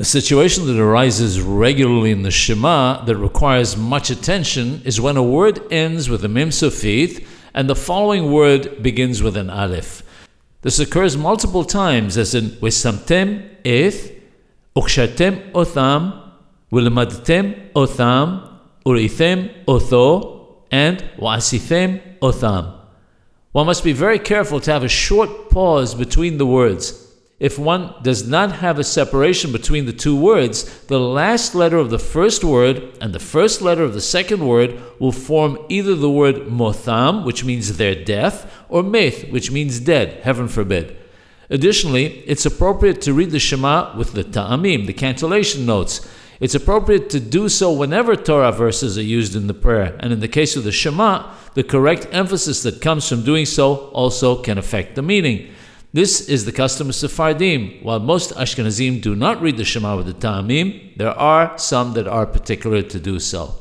A situation that arises regularly in the Shema that requires much attention is when a word ends with a mem sofit and the following word begins with an aleph. This occurs multiple times, as in Wesamtem eth, Ukshatem otham, Wilamadtem otham, Urithem otho, and Wasithem otham. One must be very careful to have a short pause between the words if one does not have a separation between the two words, the last letter of the first word and the first letter of the second word will form either the word motham, which means their death, or meth, which means dead, heaven forbid. Additionally, it's appropriate to read the Shema with the ta'amim, the cantillation notes. It's appropriate to do so whenever Torah verses are used in the prayer, and in the case of the Shema, the correct emphasis that comes from doing so also can affect the meaning. This is the custom of Sephardim. While most Ashkenazim do not read the Shema with the Ta'amim, there are some that are particular to do so.